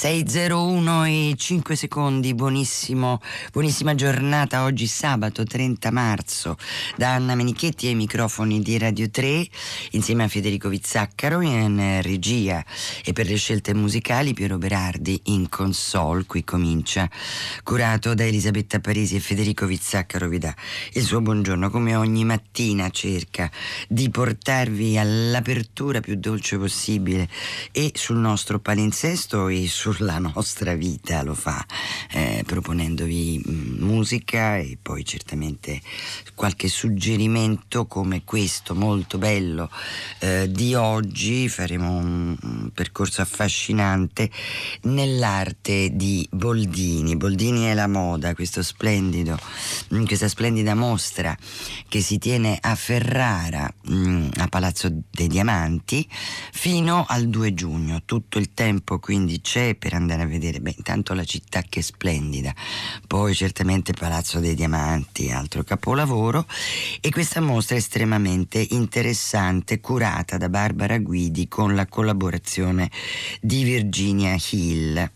601 e 5 secondi, buonissimo, buonissima giornata. Oggi sabato 30 marzo. Da Anna Menichetti ai microfoni di Radio 3 insieme a Federico Vizzaccaro in regia. E per le scelte musicali Piero Berardi in console, qui comincia curato da Elisabetta Parisi e Federico Vizzaccaro vi dà il suo buongiorno come ogni mattina cerca di portarvi all'apertura più dolce possibile. E sul nostro palinsesto e sul sulla nostra vita, lo fa eh, proponendovi mm, musica e poi certamente qualche suggerimento come questo molto bello eh, di oggi. Faremo un, percorso affascinante nell'arte di Boldini. Boldini è la moda, questo splendido, mm, questa splendida mostra che si tiene a Ferrara, mm, a Palazzo dei Diamanti, fino al 2 giugno. Tutto il tempo quindi c'è per andare a vedere, beh, intanto la città che è splendida, poi certamente Palazzo dei Diamanti, altro capolavoro, e questa mostra è estremamente interessante, curata da Barbara Guidi con la collaborazione di Virginia Hill.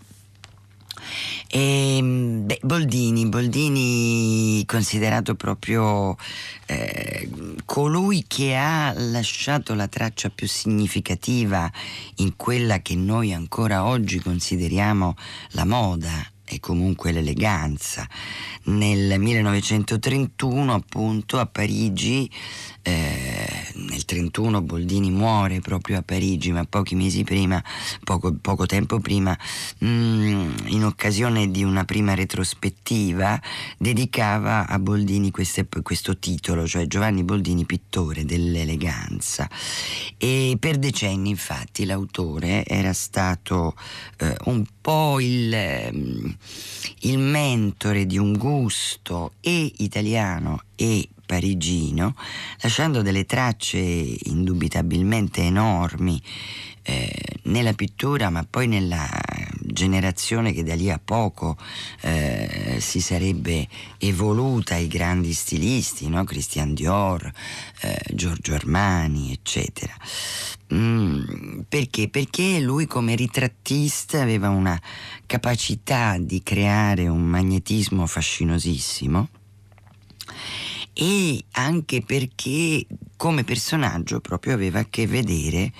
E, ehm, beh, Boldini, Boldini considerato proprio eh, colui che ha lasciato la traccia più significativa in quella che noi ancora oggi consideriamo la moda e comunque l'eleganza. Nel 1931 appunto a Parigi eh, nel 31 Boldini muore proprio a Parigi, ma pochi mesi prima, poco, poco tempo prima, mm, in occasione di una prima retrospettiva, dedicava a Boldini queste, questo titolo, cioè Giovanni Boldini, pittore dell'eleganza. E per decenni, infatti, l'autore era stato eh, un po' il, mm, il mentore di un gusto e italiano e parigino, lasciando delle tracce indubitabilmente enormi eh, nella pittura, ma poi nella generazione che da lì a poco eh, si sarebbe evoluta, i grandi stilisti, no? Christian Dior, eh, Giorgio Armani, eccetera. Mm, perché? Perché lui come ritrattista aveva una capacità di creare un magnetismo fascinosissimo e anche perché come personaggio proprio aveva a che vedere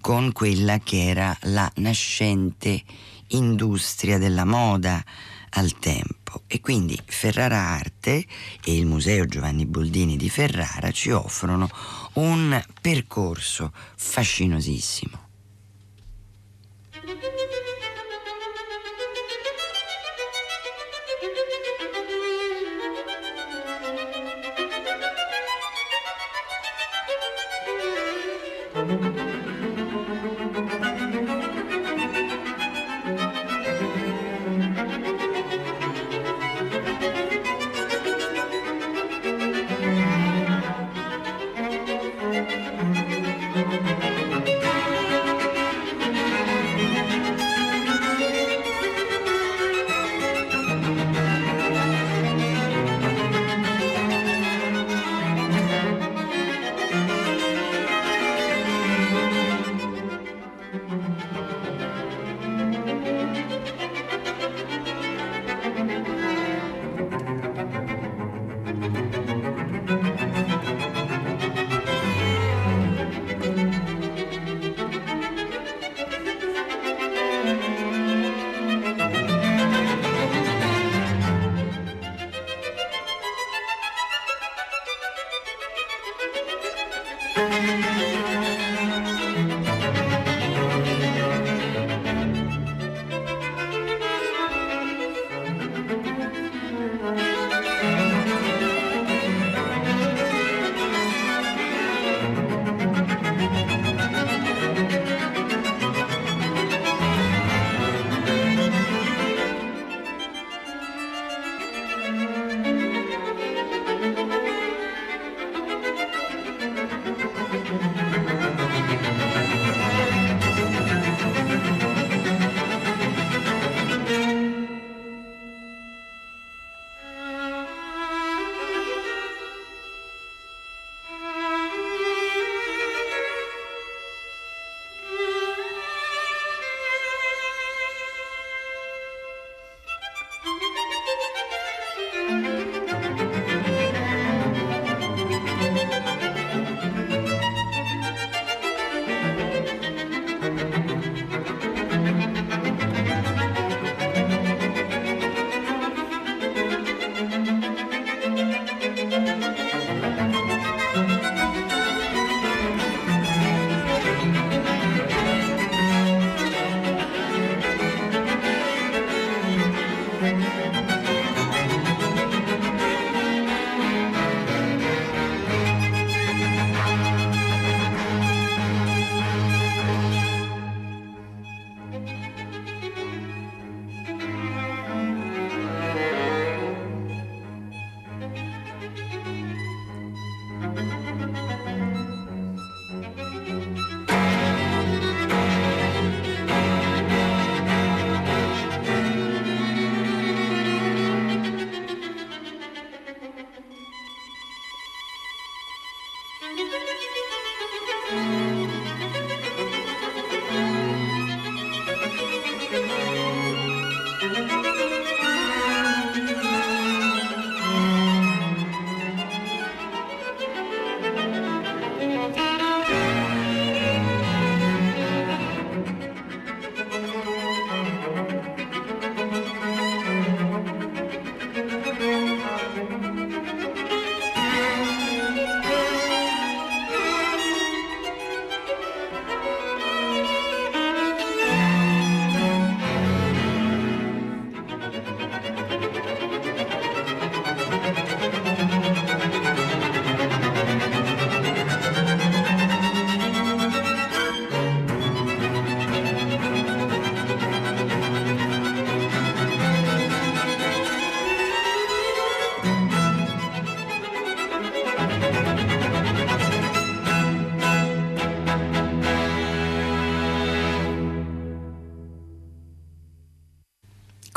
con quella che era la nascente industria della moda al tempo e quindi Ferrara Arte e il Museo Giovanni Boldini di Ferrara ci offrono un percorso fascinosissimo.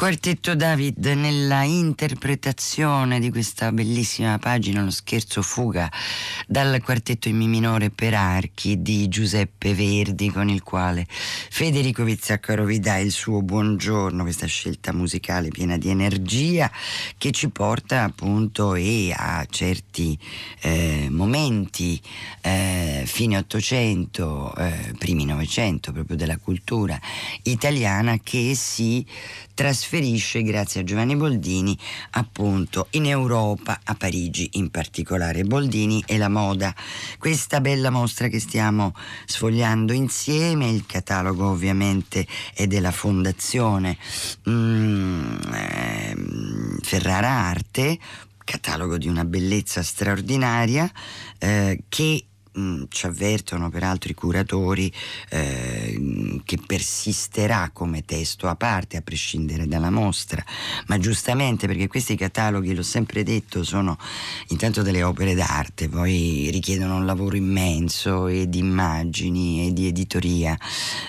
Quartetto David nella interpretazione di questa bellissima pagina, lo scherzo fuga dal quartetto in mi minore per archi di Giuseppe Verdi con il quale Federico Vizzaccaro vi dà il suo buongiorno, questa scelta musicale piena di energia che ci porta appunto e a certi eh, momenti eh, fine 800, eh, primi 900 proprio della cultura italiana che si trasferisce grazie a Giovanni Boldini appunto in Europa, a Parigi in particolare. Boldini e la moda, questa bella mostra che stiamo sfogliando insieme, il catalogo ovviamente è della fondazione mm, eh, Ferrara Arte, catalogo di una bellezza straordinaria eh, che mm, ci avvertono peraltro i curatori eh, che persisterà come testo a parte a prescindere dalla mostra, ma giustamente perché questi cataloghi, l'ho sempre detto, sono intanto delle opere d'arte, poi richiedono un lavoro immenso e di immagini e di editoria,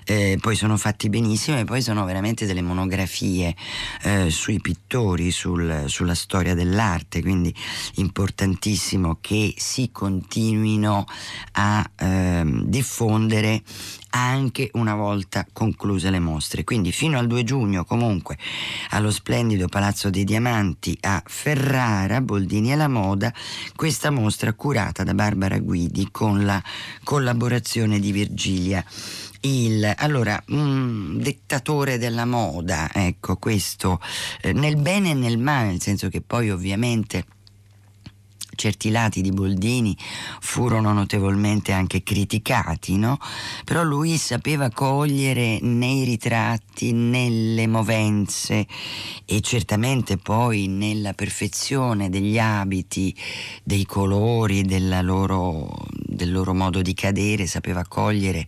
eh, poi sono fatti benissimo e poi sono veramente delle monografie eh, sui pittori, sul, sulla storia dell'arte, quindi importantissimo che si continuino a ehm, diffondere anche una volta concluse le mostre. Quindi fino al 2 giugno comunque allo splendido Palazzo dei Diamanti a Ferrara, Boldini e la Moda, questa mostra curata da Barbara Guidi con la collaborazione di Virgilia il, allora, un dettatore della moda, ecco questo, eh, nel bene e nel male, nel senso che poi ovviamente certi lati di Boldini furono notevolmente anche criticati, no? però lui sapeva cogliere nei ritratti, nelle movenze e certamente poi nella perfezione degli abiti, dei colori, loro, del loro modo di cadere, sapeva cogliere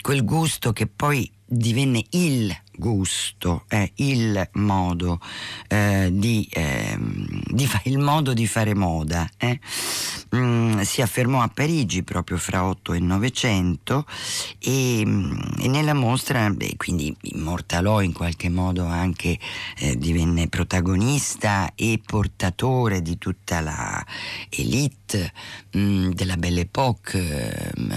quel gusto che poi divenne il gusto, eh, il modo eh, di, eh, di il modo di fare moda. Eh. Mm, si affermò a Parigi proprio fra 8 e 900 e, mm, e nella mostra beh, quindi immortalò in qualche modo anche eh, divenne protagonista e portatore di tutta la elite mm, della Belle Époque mm,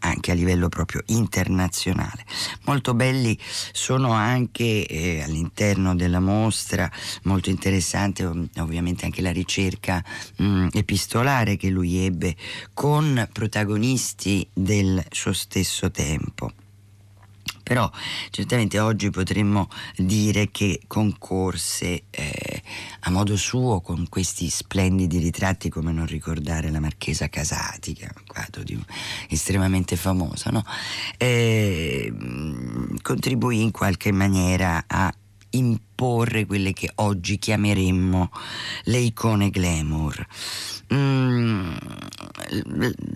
anche a livello proprio internazionale. Molto belli sono anche eh, all'interno della mostra, molto interessante ovviamente anche la ricerca mh, mm, epistolare che lui ebbe con protagonisti del suo stesso tempo però certamente oggi potremmo dire che concorse eh, a modo suo con questi splendidi ritratti come non ricordare la Marchesa Casati che è un quadro di, estremamente famoso no? eh, contribuì in qualche maniera a imporre quelle che oggi chiameremmo le icone glamour. Mm,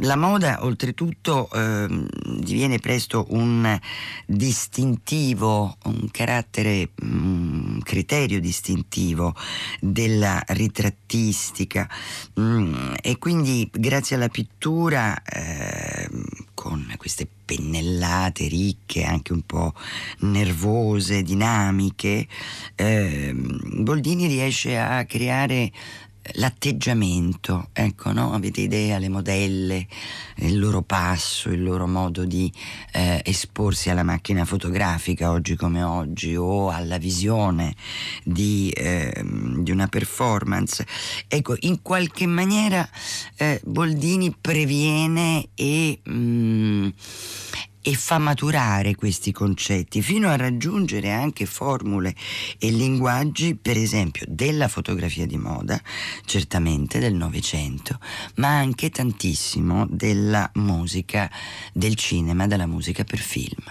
la moda oltretutto eh, diviene presto un distintivo, un carattere, un criterio distintivo della ritrattistica. Mm, e quindi grazie alla pittura eh, con queste pennellate ricche, anche un po' nervose, dinamiche, eh, Boldini riesce a creare l'atteggiamento, ecco, no? Avete idea, le modelle, il loro passo, il loro modo di eh, esporsi alla macchina fotografica oggi come oggi o alla visione di, eh, di una performance. Ecco, in qualche maniera eh, Boldini previene e... Mm, e fa maturare questi concetti fino a raggiungere anche formule e linguaggi, per esempio, della fotografia di moda, certamente del Novecento, ma anche tantissimo della musica, del cinema, della musica per film.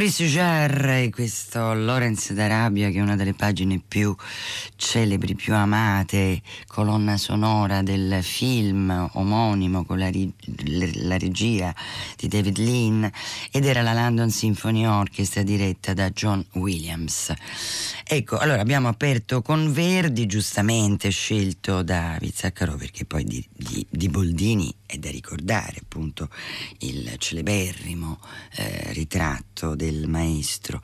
Maurice Jarre, questo Lorenz d'Arabia che è una delle pagine più celebri, più amate, colonna sonora del film omonimo con la, la regia di David Lean ed era la London Symphony Orchestra diretta da John Williams. Ecco, allora abbiamo aperto con Verdi, giustamente scelto da Vizzaccaro perché poi di, di, di Boldini è da ricordare appunto il celeberrimo eh, ritratto del maestro,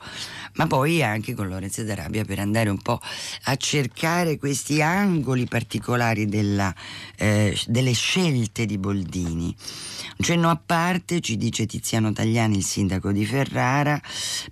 ma poi anche con Lorenzo d'Arabia per andare un po' a cercare questi angoli particolari della, eh, delle scelte di Boldini. Un cenno a parte, ci dice Tiziano Tagliani, il sindaco di Ferrara,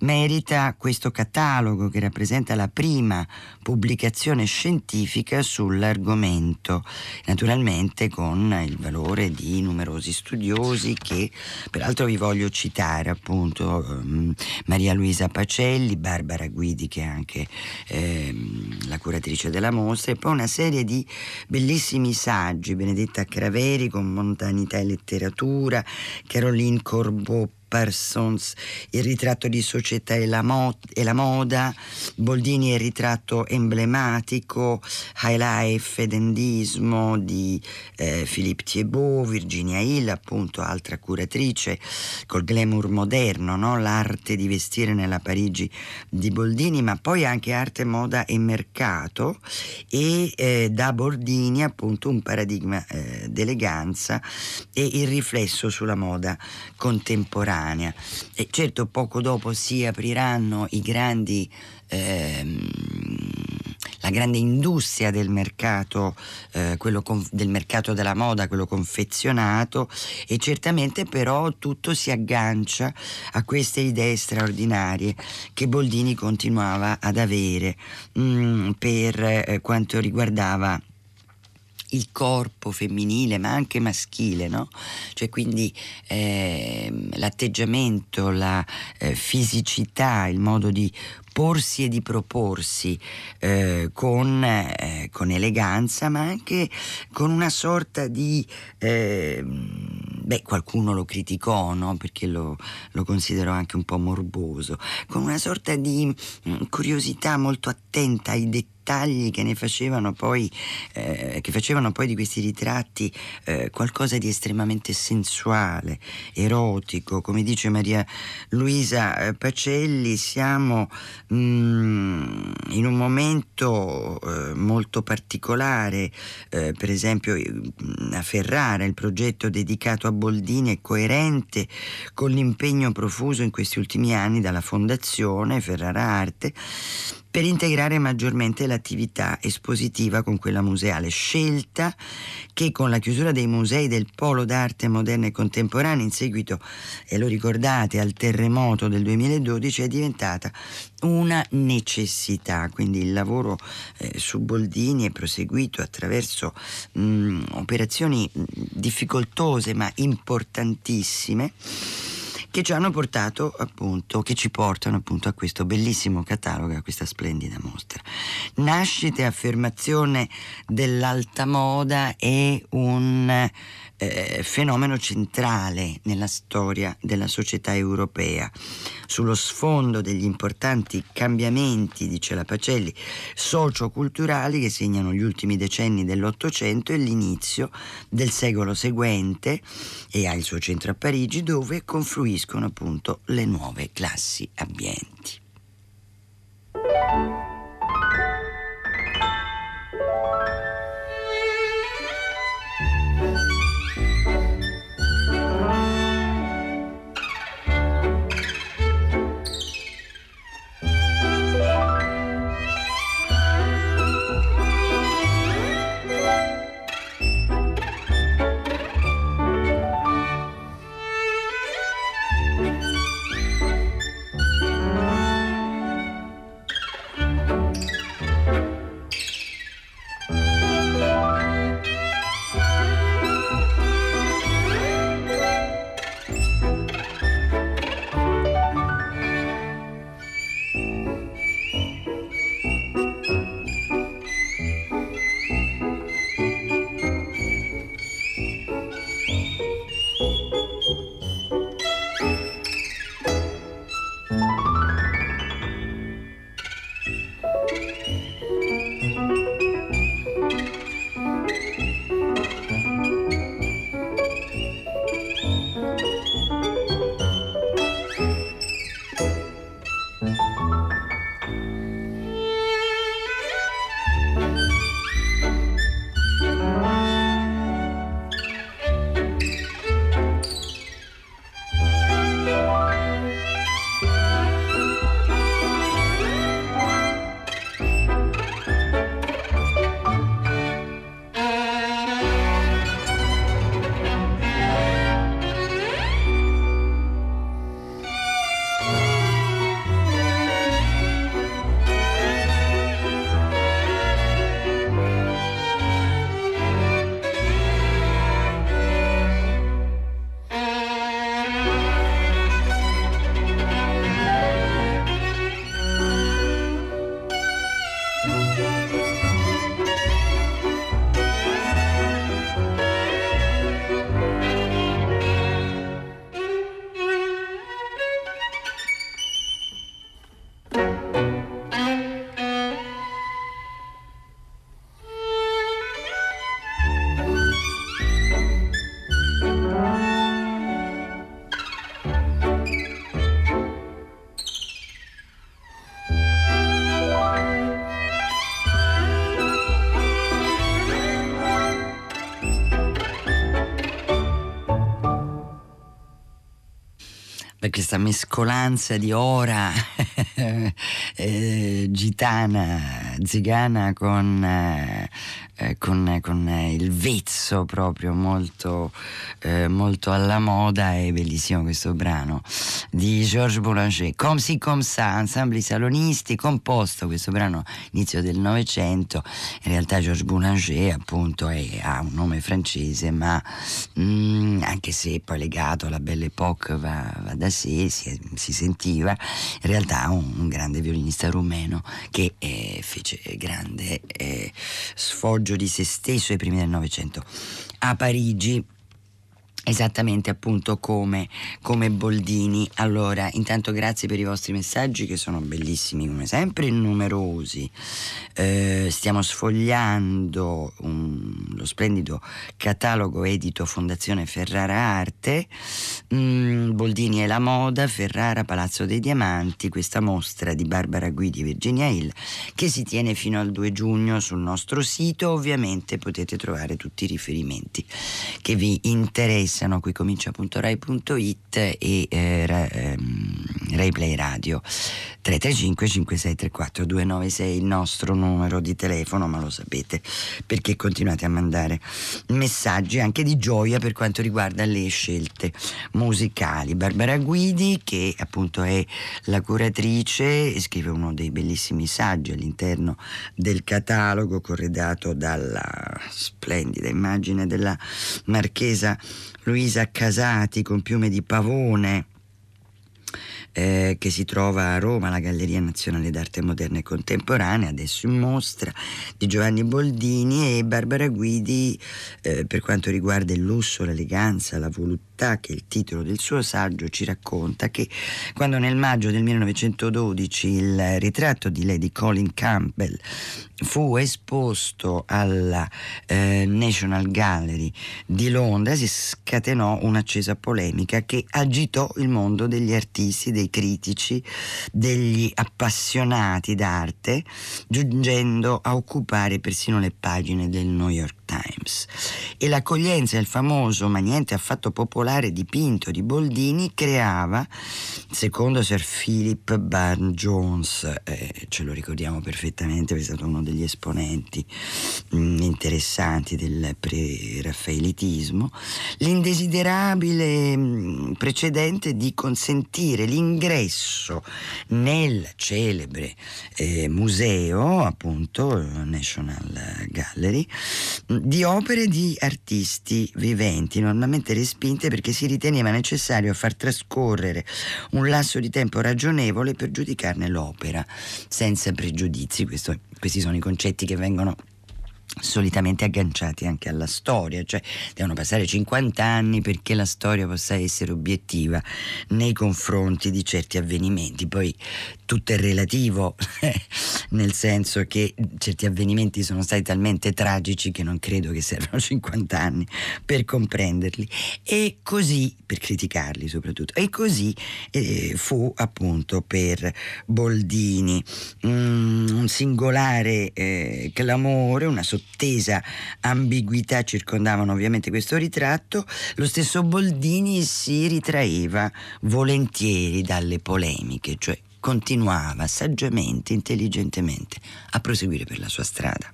merita questo catalogo che rappresenta la prima pubblicazione scientifica sull'argomento, naturalmente con il valore di numerosi studiosi che peraltro vi voglio citare appunto um, Maria Luisa Pacelli, Barbara Guidi che è anche ehm, la curatrice della mostra e poi una serie di bellissimi saggi, Benedetta Craveri con Montanità e Letteratura, Caroline Corbeau Parsons, il ritratto di società e la, mo- e la moda, Boldini il ritratto emblematico, High Life ed Endismo di eh, Philippe Thiebaud, Virginia Hill, appunto altra curatrice, col glamour moderno, no? l'arte di vestire nella Parigi di Boldini, ma poi anche arte, moda e mercato e eh, da Boldini appunto un paradigma eh, d'eleganza e il riflesso sulla moda contemporanea contemporanea. E certo poco dopo si apriranno i grandi... Ehm, la grande industria del mercato, eh, quello con, del mercato della moda, quello confezionato e certamente però tutto si aggancia a queste idee straordinarie che Boldini continuava ad avere mh, mm, per eh, quanto riguardava il corpo femminile ma anche maschile, no? Cioè quindi eh, l'atteggiamento, la eh, fisicità, il modo di porsi e di proporsi eh, con, eh, con, eleganza, ma anche con una sorta di... Eh, beh, qualcuno lo criticò, no? perché lo, lo considerò anche un po' morboso, con una sorta di mm, curiosità molto attenta ai dettagli dettagli che ne facevano poi, eh, che facevano poi di questi ritratti eh, qualcosa di estremamente sensuale, erotico. Come dice Maria Luisa eh, Pacelli, siamo mh, mm, in un momento eh, molto particolare, eh, per esempio mm, a Ferrara il progetto dedicato a Boldini è coerente con l'impegno profuso in questi ultimi anni dalla Fondazione Ferrara Arte per integrare maggiormente l'attività espositiva con quella museale, scelta che con la chiusura dei musei del Polo d'arte moderna e contemporanea in seguito, e lo ricordate, al terremoto del 2012 è diventata una necessità, quindi il lavoro eh, su Boldini è proseguito attraverso mh, mm, operazioni difficoltose ma importantissime che ci hanno portato appunto, che ci portano appunto a questo bellissimo catalogo, a questa splendida mostra. Nascita e affermazione dell'alta moda è un eh, fenomeno centrale nella storia della società europea. Sullo sfondo degli importanti cambiamenti, dice la Pacelli, socioculturali che segnano gli ultimi decenni dell'Ottocento e l'inizio del secolo seguente e ha il suo centro a Parigi dove confluiscono appunto le nuove classi ambienti. Questa mescolanza di ora eh, gitana, zigana con, eh, eh con, con, il vezzo proprio molto, eh, molto, alla moda è bellissimo questo brano di Georges Boulanger. Comme si comme ça, ensemble salonisti composto questo brano inizio del Novecento. In realtà Georges Boulanger appunto è, ha un nome francese ma mm, anche se poi legato alla Belle Époque va, va da sé si, si, sentiva in realtà un, un grande violinista rumeno che eh, fece grande eh, sfoggio di se stesso ai primi del Novecento. A Parigi Esattamente appunto come, come, Boldini. Allora, intanto grazie per i vostri messaggi che sono bellissimi come sempre, numerosi. Eh, stiamo sfogliando un, lo splendido catalogo edito Fondazione Ferrara Arte. Mm, Boldini e la moda, Ferrara Palazzo dei Diamanti, questa mostra di Barbara Guidi e Virginia Hill che si tiene fino al 2 giugno sul nostro sito. Ovviamente potete trovare tutti i riferimenti che vi interessano interessano, qui comincia.rai.it e eh, ehm, Rai Play Radio 335 5634 296 il nostro numero di telefono, ma lo sapete perché continuate a mandare messaggi anche di gioia per quanto riguarda le scelte musicali. Barbara Guidi, che appunto è la curatrice, scrive uno dei bellissimi saggi all'interno del catalogo corredato dalla splendida immagine della marchesa Luisa Casati con piume di pavone eh, che si trova a Roma, la Galleria Nazionale d'Arte Moderna e Contemporanea, adesso in mostra, di Giovanni Boldini e Barbara Guidi eh, per quanto riguarda il lusso, l'eleganza, la voluttà che il titolo del suo saggio ci racconta che quando nel maggio del 1912 il ritratto di Lady Colin Campbell fu esposto alla eh, National Gallery di Londra si scatenò un'accesa polemica che agitò il mondo degli artisti, dei critici, degli appassionati d'arte, giungendo a occupare persino le pagine del New York Times. E l'accoglienza del famoso ma niente affatto popolare dipinto di Boldini creava, secondo Sir Philip Barn Jones, eh, ce lo ricordiamo perfettamente, è stato uno degli esponenti mh, mm, interessanti del pre-raffaelitismo, l'indesiderabile mh, mm, precedente di consentire l'ingresso nel celebre eh, museo, appunto National Gallery, di opere di artisti viventi, normalmente respinte perché si riteneva necessario far trascorrere un lasso di tempo ragionevole per giudicarne l'opera, senza pregiudizi. Questo, questi sono i concetti che vengono solitamente agganciati anche alla storia, cioè devono passare 50 anni perché la storia possa essere obiettiva nei confronti di certi avvenimenti, poi tutto è relativo, nel senso che certi avvenimenti sono stati talmente tragici che non credo che servano 50 anni per comprenderli. E così, per criticarli soprattutto, e così eh, fu appunto per Boldini. Mm, un singolare eh, clamore, una sottesa ambiguità circondavano ovviamente questo ritratto, lo stesso Boldini si ritraeva volentieri dalle polemiche, cioè continuava saggiamente, intelligentemente a proseguire per la sua strada.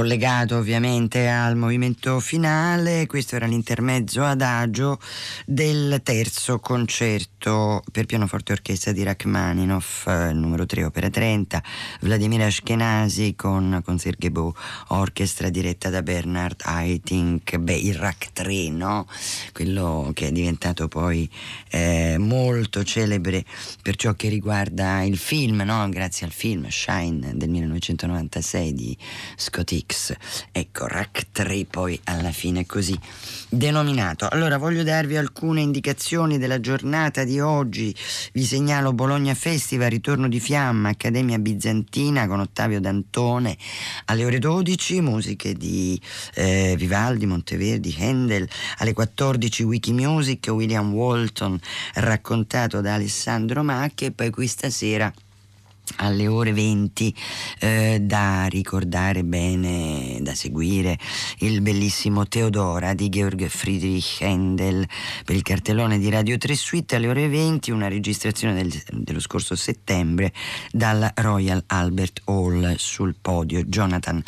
Collegato ovviamente al movimento finale. Questo era l'intermezzo adagio del terzo concerto per pianoforte e orchestra di Rachmaninoff, numero 3, opera 30, Vladimir Ashkenazi con, con Sergebo, orchestra diretta da Bernard Haitink, beh, il Rach 3, no? Quello che è diventato poi eh, molto celebre per ciò che riguarda il film, no? Grazie al film Shine del 1996 di Scott Hicks. Ecco, RAC 3 poi alla fine così denominato. Allora voglio darvi alcune indicazioni della giornata di oggi. Vi segnalo Bologna Festival, ritorno di fiamma, Accademia Bizantina con Ottavio D'Antone. Alle ore 12, musiche di eh, Vivaldi, Monteverdi, Handel, alle 14 Wikimusic, William Walton raccontato da Alessandro Macchi. E poi qui stasera alle ore 20 eh, da ricordare bene, da seguire il bellissimo Teodora di Georg Friedrich Händel per il cartellone di Radio 3 Suite alle ore 20 una registrazione del, dello scorso settembre dal Royal Albert Hall sul podio Jonathan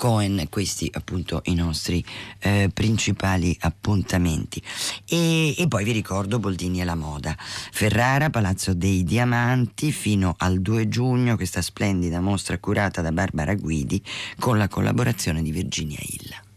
Cohen, questi appunto i nostri eh, principali appuntamenti. E, e, poi vi ricordo Boldini e la moda. Ferrara, Palazzo dei Diamanti, fino al 2 giugno, questa splendida mostra curata da Barbara Guidi con la collaborazione di Virginia Hill.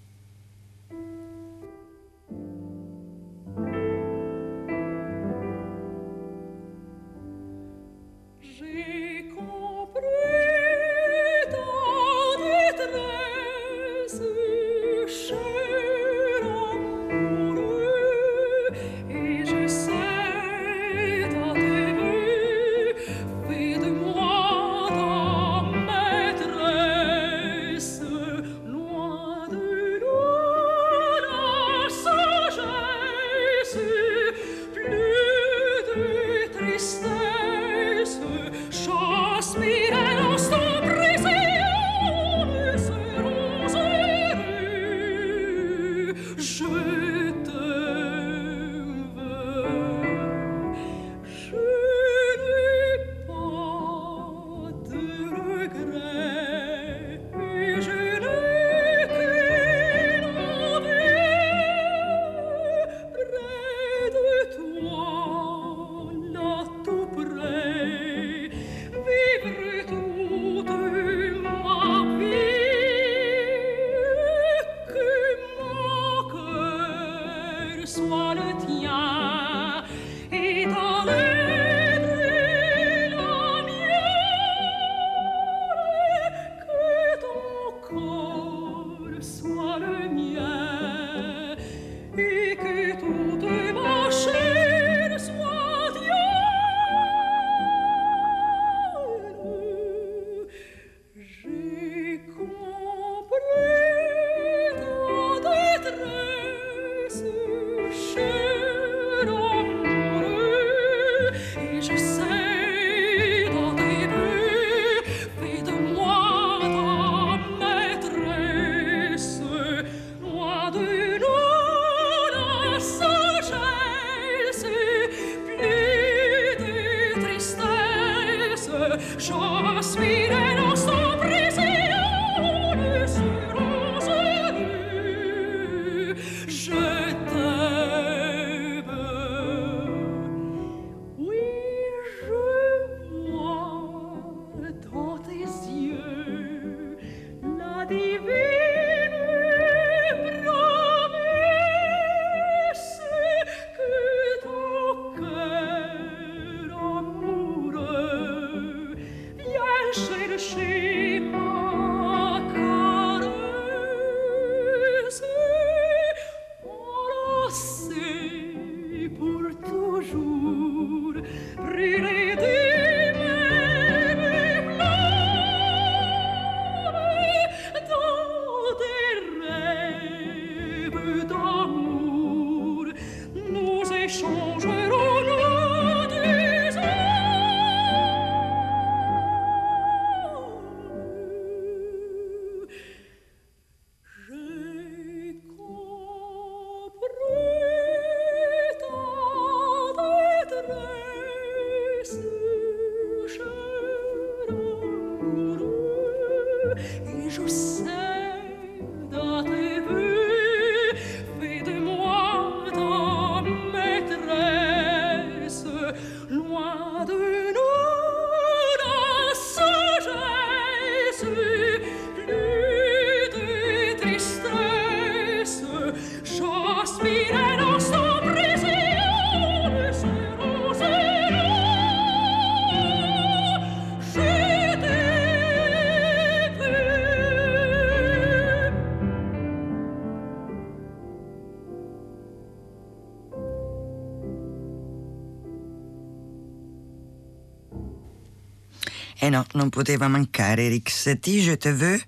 No, non poteva mancare Rixati, Je te veux,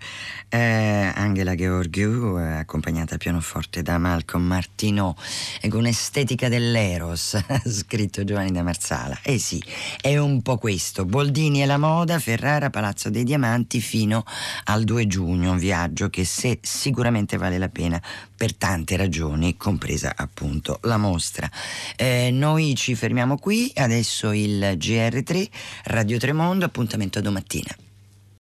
eh, Angela Gheorghiu, eh, accompagnata al pianoforte da Malcolm Martino, con estetica dell'Eros, scritto Giovanni da Marsala. Eh sì, è un po' questo. Boldini e la moda, Ferrara, Palazzo dei Diamanti, fino al 2 giugno, un viaggio che se sicuramente vale la pena per tante ragioni, compresa appunto la mostra. Eh, noi ci fermiamo qui, adesso il GR3, Radio Tremondo, appuntamento domattina.